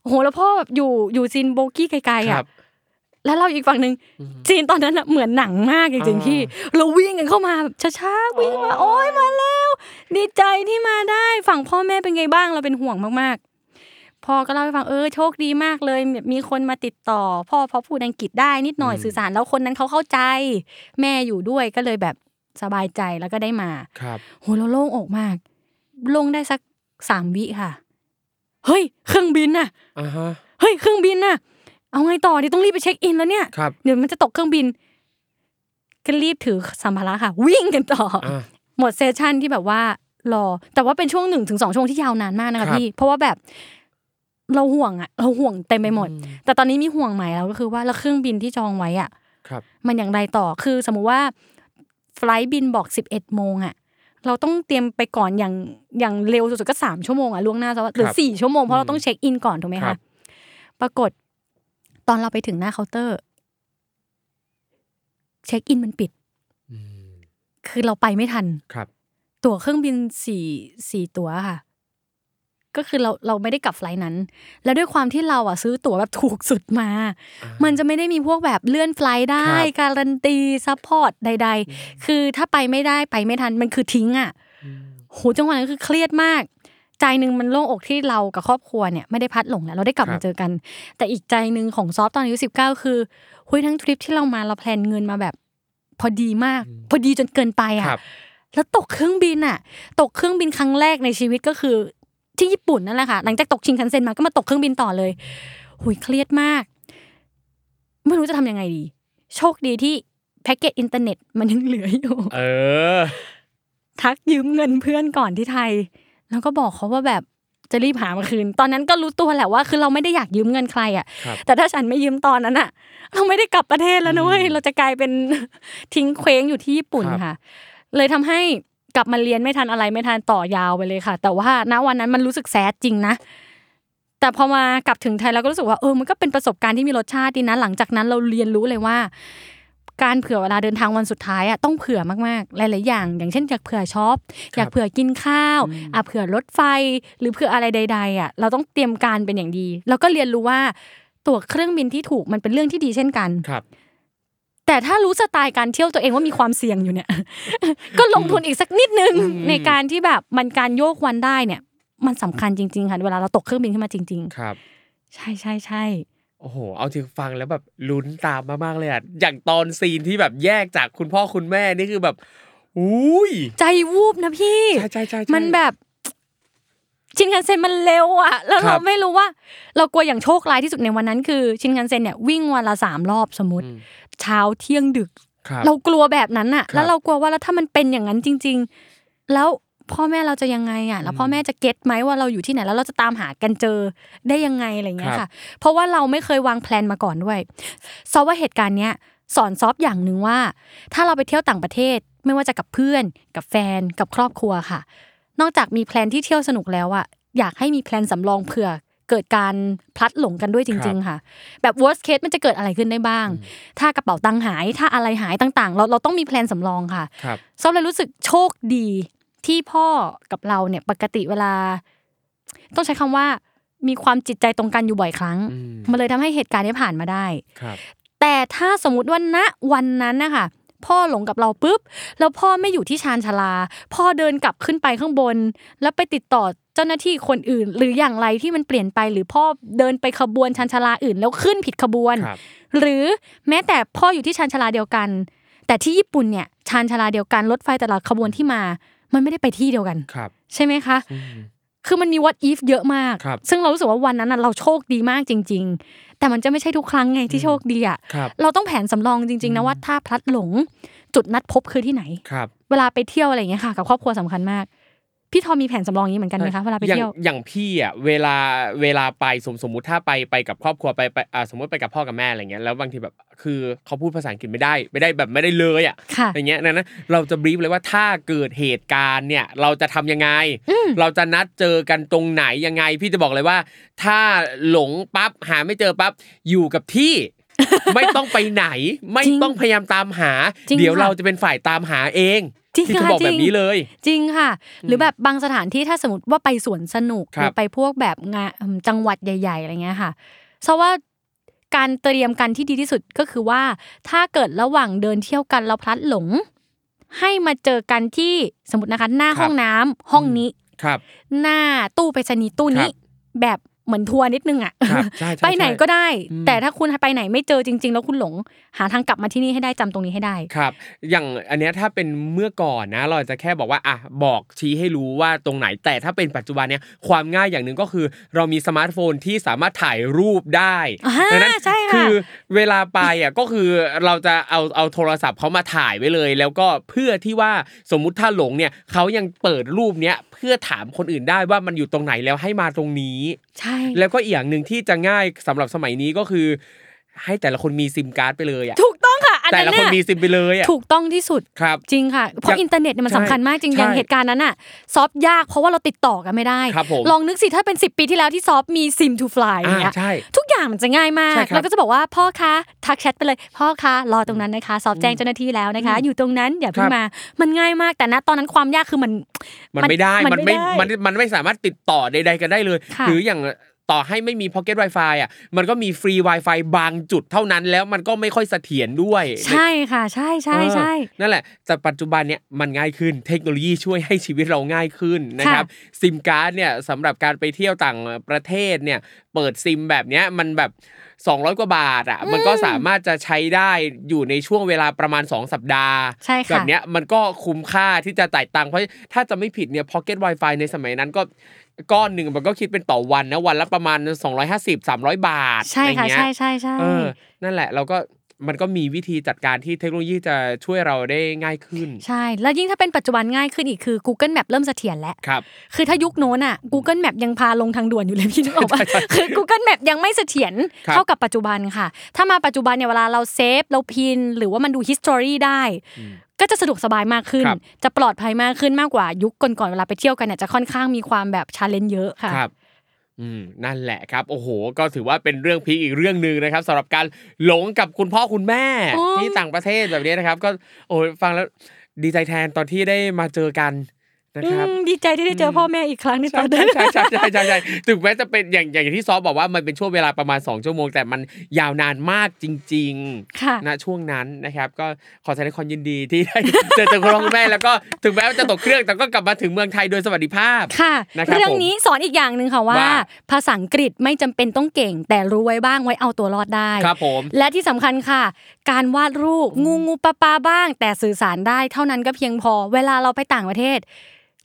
โอ้โหแล้วพ่อแบบอยู่อยู่ซีนโบกี้ไกลๆคอะรับแล้วเราอีกฝั่งหนึ่งซีนตอนนั้นอะเหมือนหนังมากจริงๆอ่าพี่เราวิ่งกันเข้ามาแบบช้าๆวิ่งมาโอ๊ยมาแล้ว ดีใจที่มาได้ฝั่งพ่อแม่เป็นไงบ้างเราเป็นห่วงมากๆ พ่อก็เล่าให้ฟังเออโชคดีมากเลยแบบมีคนมาติดต่อ พ่อพอพูดอังกฤษได้นิดหน่อยสื่อสารแล้วคนนั้นเขาเข้าใจ แม่อยู่ด้วยก็เลยแบบสบายใจแล้วก็ได้มาครับโหเราโล่งอกมากลงได้สักสามวิค่ะ เฮ้ย เครื่องบินน่ะอ่าฮะเฮ้ย เครื่องบินน่ะ เอาไงต่อดีต้องรีบไปเช็คอินแล้วเนี่ยครับเดี๋ยวมันจะตกเครื่องบินก็รีบถือสัมภาระค่ะ วิ่งกันต่อออ่าหมดเซสชั่นที่แบบว่ารอ แต่ว่าเป็นช่วงหนึ่งถึงสองช่วงที่ยาวนานมากนะครัคะบพี่ เพราะว่าแบบ เราห่วงอะเราห่วงเต็มไปหมดอืมแต่ตอนนี้มีห่วงใหม่แล้วก็คือว่าแล้วเครื่องบินที่จองไว้อะครับมันอย่างไรต่อคือสมมุติว่าไฟลท์บินบอกสิบเอ็ดโมงอะเราต้องเตรียมไปก่อนอย่างอย่างเร็วสุดๆก็สามชั่วโมงอะล่วงหน้าซะว่าหรือครับสี่ชั่วโมงเพราะเราอืมต้องเช็คอินก่อนถูกไหมครัคะบปรากฏตอนเราไปถึงหน้าเคาน์เตอร์ เช็คอินมันปิดอืมคือเราไปไม่ทันครับ ตั๋วเครื่องบินสี่สี่ตั๋วค่ะ ก็คือเราเราไม่ได้กลับ flight นั้น แล้วด้วยความที่เราอะซื้อตั๋วแบบถูกสุดมา มันจะไม่ได้มีพวกแบบเลื่อน flight ได้ครับการันตี support ใด ๆ คือถ้าไปไม่ได้ไปไม่ทันมันคือทิ้งอะโหจังหวะนั้นคือเครียดมาก ใจหนึ่งมันโล่งอกที่เรากับครอบครัวเนี่ยไม่ได้พลัดหลงแล้วเราได้กลับมาครับเจอกัน แต่อีกใจหนึ่งของซอฟตอนอายุสิบเก้าคือหุยทั้งทริปที่เรามาเรา plan เงินมาแบบ พอดีมาก พอดีจนเกินไปอะครับแล้วตกเครื่องบินอะ ตกเครื่องบินครั้งแรกในชีวิตก็คือ ที่ญี่ปุ่นนั่นแหละค่ะหลังจากตกชิงคันเซ็นมาก็มาตกเครื่องบินต่อเลยหุยเครียดมาก ไม่รู้จะทำยังไงดี โชคดีที่แพ็กเกจอินเทอร์เน็ตมันยังเหลืออยู่ เออ ทักยืมเงินเพื่อนก่อนที่ไทย แล้วก็บอกเขาว่าแบบจะรีบหามาคืน ตอนนั้นก็รู้ตัวแหละว่า คือเราไม่ได้อยากยืมเงินใครอะครับแต่ถ้าฉันไม่ยืมตอนนั้นอะ เราไม่ได้กลับประเทศแล้วนะเว้ย เราจะกลายเป็นทิ้งเคว้งอยู่ที่ญี่ปุ่นครับค่ะ เลยทำให้ กลับมาเรียนไม่ทันอะไรไม่ทันต่อยาวไปเลยค่ะ แต่ว่าณวันนั้นมันรู้สึกแซดจริงนะแต่พอมากลับถึงไทยเราก็รู้สึกว่าเออมันก็เป็นประสบการณ์ที่มีรสชาติดีนะหลังจากนั้นเราเรียนรู้เลยว่า การเผื่อเวลาเดินทางวันสุดท้ายอะต้องเผื่อมากๆหลายๆอย่าง อย่างเช่นอยากเผื่อช็อปอยากเผื่อกินข้าวอะเผื่อรถไฟ หรือเผื่ออะไรใด ๆ อะ เราต้องเตรียมการเป็นอย่างดี แล้วก็เรียนรู้ว่าตั๋วเครื่องบินที่ถูกมันเป็นเรื่องที่ดีเช่นกันครับ แต่ถ้ารู้สไตล์การเที่ยวตัวเองว่ามีความเสี่ยงอยู่เนี่ย ก็ลงทุนอีกสักนิดนึงอืมในการที่แบบมันการโยกวันได้เนี่ย มันสำคัญจริง ๆ ค่ะเวลาเราตกเครื่องบินขึ้นมาจริงครับๆใช่ใช่ใช่โอ้โห เอาจริงฟังแล้วแบบลุ้นตามมากๆเลยอะ อย่างตอนซีนที่แบบแยกจากคุณพ่อคุณแม่นี่คือแบบอุ้ยใจวูบนะพี่ ใช่ใช่ใช่ใช่มันแบบ ชินคันเซ็นมันเร็วอะแล้วครัเราบไม่รู้ว่า เรากลัวอย่างโชคร้ายที่สุดในวันนั้นคือ ชินคันเซ็นเนี่ยวิ่งวันละสามรอบสมมติอืมเช้าเที่ยงดึกครับเรากลัวแบบนั้นอะครับแล้วเรากลัวว่าแล้วถ้ามันเป็นอย่างนั้นจริง ๆ แล้วพ่อแม่เราจะยังไงอะแล้วพ่อแม่จะเก็ตไหมว่าเราอยู่ที่ไหนแล้วเราจะตามหากันเจอได้ยังไงอะไรเงี้ยครัค่ะบเพราะว่าเราไม่เคยวาง plan มาก่อนด้วยซอฟว่าเหตุการณ์เนี้ยสอนซอฟอย่างหนึ่งว่า ถ้าเราไปเที่ยวต่างประเทศไม่ว่าจะกับเพื่อน กับแฟนกับครอบครัวค่ะ นอกจากมี plan ที่เที่ยวสนุกแล้วอะอยากให้มี plan สำรองเผื่อเกิดการพลัดหลงกันด้วยจริง ๆ ค่ะ แบบ worst case มันจะเกิดอะไรขึ้นได้บ้าง ถ้ากระเป๋าตังค์หายถ้าอะไรหายต่างๆ เราเราต้องมี plan สำรองค่ะครับซอฟเลยรู้สึกโชคดีที่พ่อกับเราเนี่ยปกติเวลา ต้องใช้คำว่ามีความจิตใจตรงกันอยู่บ่อยครั้งอืมมันเลยทำให้เหตุการณ์นี้ผ่านมาได้ครับแต่ถ้าสมมติว่าณวันนั้นนะคะ พ่อหลงกับเราปุ๊บแล้วพ่อไม่อยู่ที่ชานชาลา พ่อเดินกลับขึ้นไปข้างบน แล้วไปติดต่อเจ้าหน้าที่คนอื่น หรืออย่างไรที่มันเปลี่ยนไปหรือพ่อเดินไปขบวนชานชาลาอื่น แล้วขึ้นผิดขบวนครับหรือแม้แต่พ่ออยู่ที่ชานชาลาเดียวกัน แต่ที่ญี่ปุ่นเนี่ยชานชาลาเดียวกันรถไฟแต่ละขบวนที่มา มันไม่ได้ไปที่เดียวกันครับใช่ไหมคะอืม คือมันมี what if เยอะมากครับซึ่งเรารู้สึกว่าวันนั้นน่ะเราโชคดีมากจริง ๆ แต่มันจะไม่ใช่ทุกครั้งไงที่โชคดีอะครับเราต้องแผนสำรองจริง ๆ นะว่าถ้าพลัดหลงจุดนัดพบคือที่ไหนครับเวลาไปเที่ยวอะไรอย่างเงี้ยค่ะ กับครอบครัวสำคัญมาก พี่ทอมมีแผนสำรองอย่างนี้เหมือนกันไหมคะเวลาไปอย่างเที่ยวอย่างพี่อะเวลาเวลาไปสมสมมุติถ้าไปไปกับครอบครัวไปไปอ่าสมมติไปกับพ่อกับแม่อะไรเงี้ยแล้วบางทีแบบคือเขาพูดภาษาอังกฤษไม่ได้ไม่ได้แบบไม่ได้เลยอะค่ะอย่างเงี้ยดังนั้นเราจะบรีฟเลยว่าถ้าเกิดเหตุการณ์เนี่ยเราจะทำยังไง เราจะนัดเจอกันตรงไหนยังไง พี่จะบอกเลยว่า ถ้าหลงปั๊บหาไม่เจอปั๊บอยู่กับที่ไม่ต้องไปไหน ไม่จริงต้องพยายามตามหาจริงเดี๋ยวค่ะเราจะเป็นฝ่ายตามหาเอง จริงพี่จะค่ะบอกแบบจริงนี้เลย จริงค่ะ หรือแบบบางสถานที่ถ้าสมมติว่าไปสวนสนุกครับหรือไปพวกแบบงานอืมจังหวัดใหญ่ ๆอะไรเงี้ยค่ะเพราะว่าการเตรียมกันที่ดีที่สุดก็คือว่า ถ้าเกิดระหว่างเดินเที่ยวกันแล้วพลัดหลง ให้มาเจอกันที่สมมตินะคะหน้าครับห้องน้ำห้องนี้ครับ หน้าตู้ไปรษณีย์ตู้นี้ครับแบบ เหมือนทัวร์นิดนึงอะครับใช่ใช่ไปไหนใช่ก็ได้อืมแต่ถ้าคุณไปไหนไม่เจอจริง ๆ แล้วคุณหลง หาทางกลับมาที่นี่ให้ได้จำตรงนี้ให้ได้ครับ อย่างอันเนี้ยถ้าเป็นเมื่อก่อนนะ เราจะแค่บอกว่าอะบอกชี้ให้รู้ว่าตรงไหน แต่ถ้าเป็นปัจจุบันเนี้ยความง่ายอย่างหนึ่งก็คือ เรามีสมาร์ทโฟนที่สามารถถ่ายรูปได้อ่าดังนั้นใช่ค่ะค่ะคือเวลาไปอะก็คือเราจะเอาเอาโทรศัพท์เขามาถ่ายไว้เลย แล้วก็เพื่อที่ว่าสมมุติถ้าหลงเนี่ยเขายังเปิดรูปเนี้ยเพื่อถามคนอื่นได้ว่ามันอยู่ตรงไหนแล้วให้มาตรงนี้ใช่แล้วก็อีกอย่างหนึ่งที่จะง่ายสำหรับสมัยนี้ก็คือ ให้แต่ละคนมีซิมการ์ดไปเลยอะถูกต้องค่ะอัน แต่ละคนเนี่ยมีซิมไปเลยอะถูกต้องที่สุดครับจริงค่ะ เพราะอย่างอินเทอร์เน็ตเนี่ยมันใช่สำคัญมากจริงใช่อย่างเหตุการณ์นั้นอะซอฟยากเพราะว่าเราติดต่อกันไม่ได้ครับผมลองนึกสิถ้าเป็น 10 ปีที่แล้วที่ซอฟมีซิมทูฟลายอย่างเงี้ยอ่าใช่ทุกอย่างมันจะง่ายมาใช่กครับแล้วก็จะบอกว่าพ่อคะทักแชทไปเลย พ่อคะรอตรงนั้นนะคะซอฟแจ้งเจ้าหน้าที่แล้วนะคะ อยู่ตรงนั้นอย่าเพิ่คงรับมามันง่ายมากแต่ณตอนนั้นความยากคือมัน มันไม่ได้มันมันไม่ไม่ได้มันมันไม่สามารถติดต่อใดๆกันได้เลยค่ะหรืออย่าง ต่อให้ไม่มี Pocket Wi-Fi อะมันก็มีฟรี Wi-Fi บางจุดเท่านั้นแล้วมันก็ไม่ค่อยเสถียรด้วย ใช่ค่ะใช่ใช่ใช่เออนั่นแหละแต่ปัจจุบันเนี่ยมันง่ายขึ้นเทคโนโลยีช่วยให้ชีวิตเราง่ายขึ้นนะครับซิมการ์ดเนี่ยสำหรับการไปเที่ยวต่างประเทศเนี่ยเปิดซิมแบบเนี้ยมันแบบ200 กว่าบาทอะมันก็สามารถจะใช้ได้อยู่ในช่วงเวลาประมาณ 2 สัปดาห์ใช่ค่ะแบบเนี้ยมันก็คุ้มค่าที่จะจ่ายตังค์เพราะถ้าจะไม่ผิดเนี่ย Pocket Wi-Fi ในสมัยนั้นก็ ก้อนหนึ่งมันก็คิดเป็นต่อวันนะวันละประมาณ 250 300 บาทใช่ค่ะอไรเงี้ยใช่ใช่ใช่เออนั่นแหละเราก็มันก็มีวิธีจัดการที่เทคโนโลยีจะช่วยเราได้ง่ายขึ้น ใช่ แล้วยิ่งถ้าเป็นปัจจุบันง่ายขึ้นอีกคือ Google Map เริ่มเสถียรแล้วครับคือถ้ายุคโน้นอะ Google Map ยังพาลงทางด่วนอยู่เลยพี่นึกออกปะคือ Google Map ยังไม่เสถียรครับเท่ากับปัจจุบันค่ะ ถ้ามาปัจจุบันเนี่ยเวลาเรา save เรา pin หรือว่ามันดู history ได้ ก็จะสะดวกสบายมากขึ้นครับจะปลอดภัยมากขึ้นมากกว่ายุคก่อนๆเวลาไปเที่ยวกันเนี่ยจะค่อนข้างมีความแบบ challenge เยอะค่ะครับอืมนั่นแหละครับโอ้โห ก็ถือว่าเป็นเรื่องพีคอีกเรื่องหนึ่งนะครับสำหรับการหลงกับคุณพ่อคุณแม่โอ้ที่ต่างประเทศแบบนี้นะครับ ก็โอ้ยฟังแล้วดีใจแทนตอนที่ได้มาเจอกัน นะครับอืมดีใจที่ได้เจอพ่อแม่อีกครั้งในตใช่อนนั้นใช่ใช่ใช่ใช่ใช่ถึงแม้จะเป็นอย่างอย่างที่ซอฟบอกว่ามันเป็นช่วงเวลาประมาณ 2 ชั่วโมง แต่มันยาวนานมากจริงค่ะๆณช่วงนั้นนะครับ ก็ขอแสดงความยินดีที่ได้เจอเจอคุณพ่อคุณแม่แล้วก็ถึงแม้ว่าจะตกเครื่องแต่ก็กลับมาถึงเมืองไทยโดยสวัสดิภาพค่ะนะครับเรื่องนี้สอนอีกอย่างหนึ่งค่ะว่าว่าภาษาอังกฤษไม่จำเป็นต้องเก่ง แต่รู้ไว้บ้างไว้เอาตัวรอดได้ครับผมและที่สำคัญค่ะ การวาดรูปงูงูปลาปลาบ้าง แต่สื่อสารได้เท่านั้นก็เพียงพอ เวลาเราไปต่างประเทศ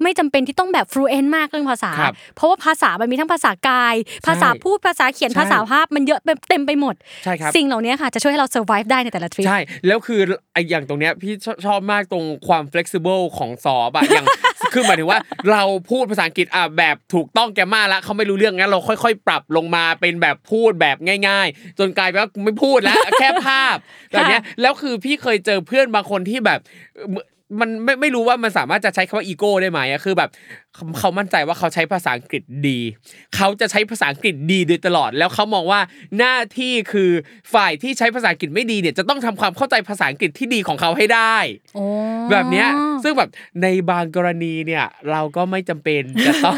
ไม่จำเป็นที่ต้องแบบ fluent มากเรื่องภาษาครับเพราะว่าภาษามันมีทั้งภาษากาย ภาษาพูดภาษาเขียนใช่ภาษาภาพมันเยอะเต็มไปหมดใช่ครับสิ่งเหล่านี้ค่ะจะช่วยให้เรา survive ได้ในแต่ละทริปใช่แล้วคือไอ้อย่างตรงเนี้ยพี่ชอบชอบมากตรงความ flexible ของสอบอะอย่างคือหมายถึงว่าเราพูดภาษาอังกฤษอะแบบถูกต้องแกมมาแล้วเขาไม่รู้เรื่องงั้นเราค่อย ๆ ปรับลงมาเป็นแบบพูดแบบง่าย ๆ จนกลายเป็นว่าไม่พูดแล้วแค่ภาพแบบเนี้ยแล้วคือพี่เคยเจอเพื่อนบางคนที่แบบเอ่อ มันไม่ไม่รู้ว่ามันสามารถจะใช้คำว่าอีโก้ได้ไหมอะคือแบบ เขาเขามั่นใจว่าเขาใช้ภาษาอังกฤษดี เขาจะใช้ภาษาอังกฤษดีโดยตลอด แล้วเขามองว่าหน้าที่คือฝ่ายที่ใช้ภาษาอังกฤษไม่ดีเนี่ยจะต้องทำความเข้าใจภาษาอังกฤษที่ดีของเขาให้ได้โอ้แบบเนี้ยซึ่งแบบในบางกรณีเนี่ยเราก็ไม่จำเป็นจะต้อง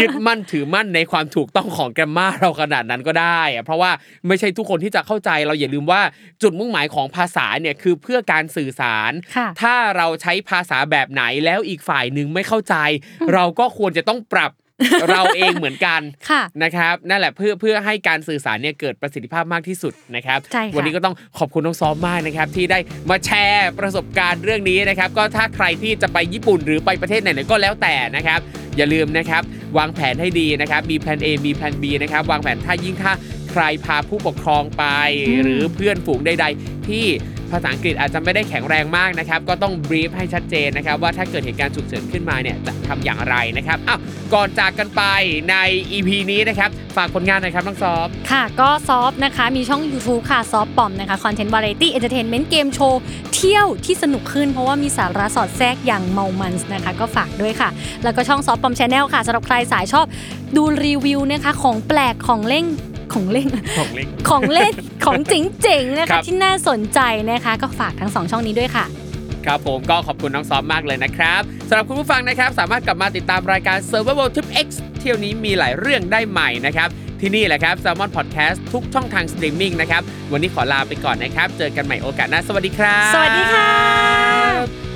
ยึดมั่นถือมั่นในความถูกต้องของแกรมมาเราขนาดนั้นก็ได้อะเพราะว่าไม่ใช่ทุกคนที่จะเข้าใจเราอย่าลืมว่าจุดมุ่งหมายของภาษาเนี่ยคือเพื่อการสื่อสารค่ะถ้าเราใช้ภาษาแบบไหนแล้วอีกฝ่ายหนึ่งไม่เข้าใจเราก็ควรจะต้องปรับเราเองเหมือนกันค่ะนะครับนั่นแหละเพื่อเพื่อให้การสื่อสารเนี่ยเกิดประสิทธิภาพมากที่สุดนะครับใช่ค่ะวันี้ก็ต้องขอบคุณน้องซ้อมมากนะครับ ที่ได้มาแชร์ประสบการณ์เรื่องนี้นะครับ ก็ถ้าใครที่จะไปญี่ปุ่นหรือไปประเทศไหนๆก็แล้วแต่นะครับ อย่าลืมนะครับ วางแผนให้ดีนะครับ มีแผน A มีแผน B นะครับ วางแผนถ้ายิ่งถ้าใครพาผู้ปกครองไปอืมหรือเพื่อนฝูงใด ๆ ที่ ภาษาอังกฤษอาจจะไม่ได้แข็งแรงมากนะครับ ก็ต้องบรีฟให้ชัดเจนนะครับ ว่าถ้าเกิดเหตุการณ์ฉุกเฉินขึ้นมาเนี่ยจะทำอย่างไรนะครับอ้าวก่อนจากกันไปใน EP นี้นะครับ ฝากผลงานหน่อยครับน้องซอฟค่ะ ก็ซอฟนะคะ มีช่อง YouTube ค่ะซอฟปอมนะคะ content variety entertainment เกมโชว์เที่ยวที่สนุกขึ้น เพราะว่ามีสาระสอดแทรกอย่างเมามันส์นะคะ ก็ฝากด้วยค่ะ แล้วก็ช่องซอฟปอมชาแนลค่ะสำหรับใครสายชอบดูรีวิวนะคะของแปลกของเล่น ของเล่นของเล็กของเล่นของเจ๋งๆนะคะครับที่น่าสนใจนะคะ ก็ฝากทั้งสองช่องนี้ด้วยค่ะครับผมก็ขอบคุณน้องซอฟมากเลยนะครับสำหรับคุณผู้ฟังนะครับ สามารถกลับมาติดตามรายการ Survival Trip X เที่ยวนี้มีหลายเรื่องได้ใหม่นะครับ ที่นี่แหละครับ Salmon Podcast ทุกช่องทางสตรีมมิ่งนะครับ วันนี้ขอลาไปก่อนนะครับ เจอกันใหม่โอกาสหน้า สวัสดีครับ สวัสดีค่ะ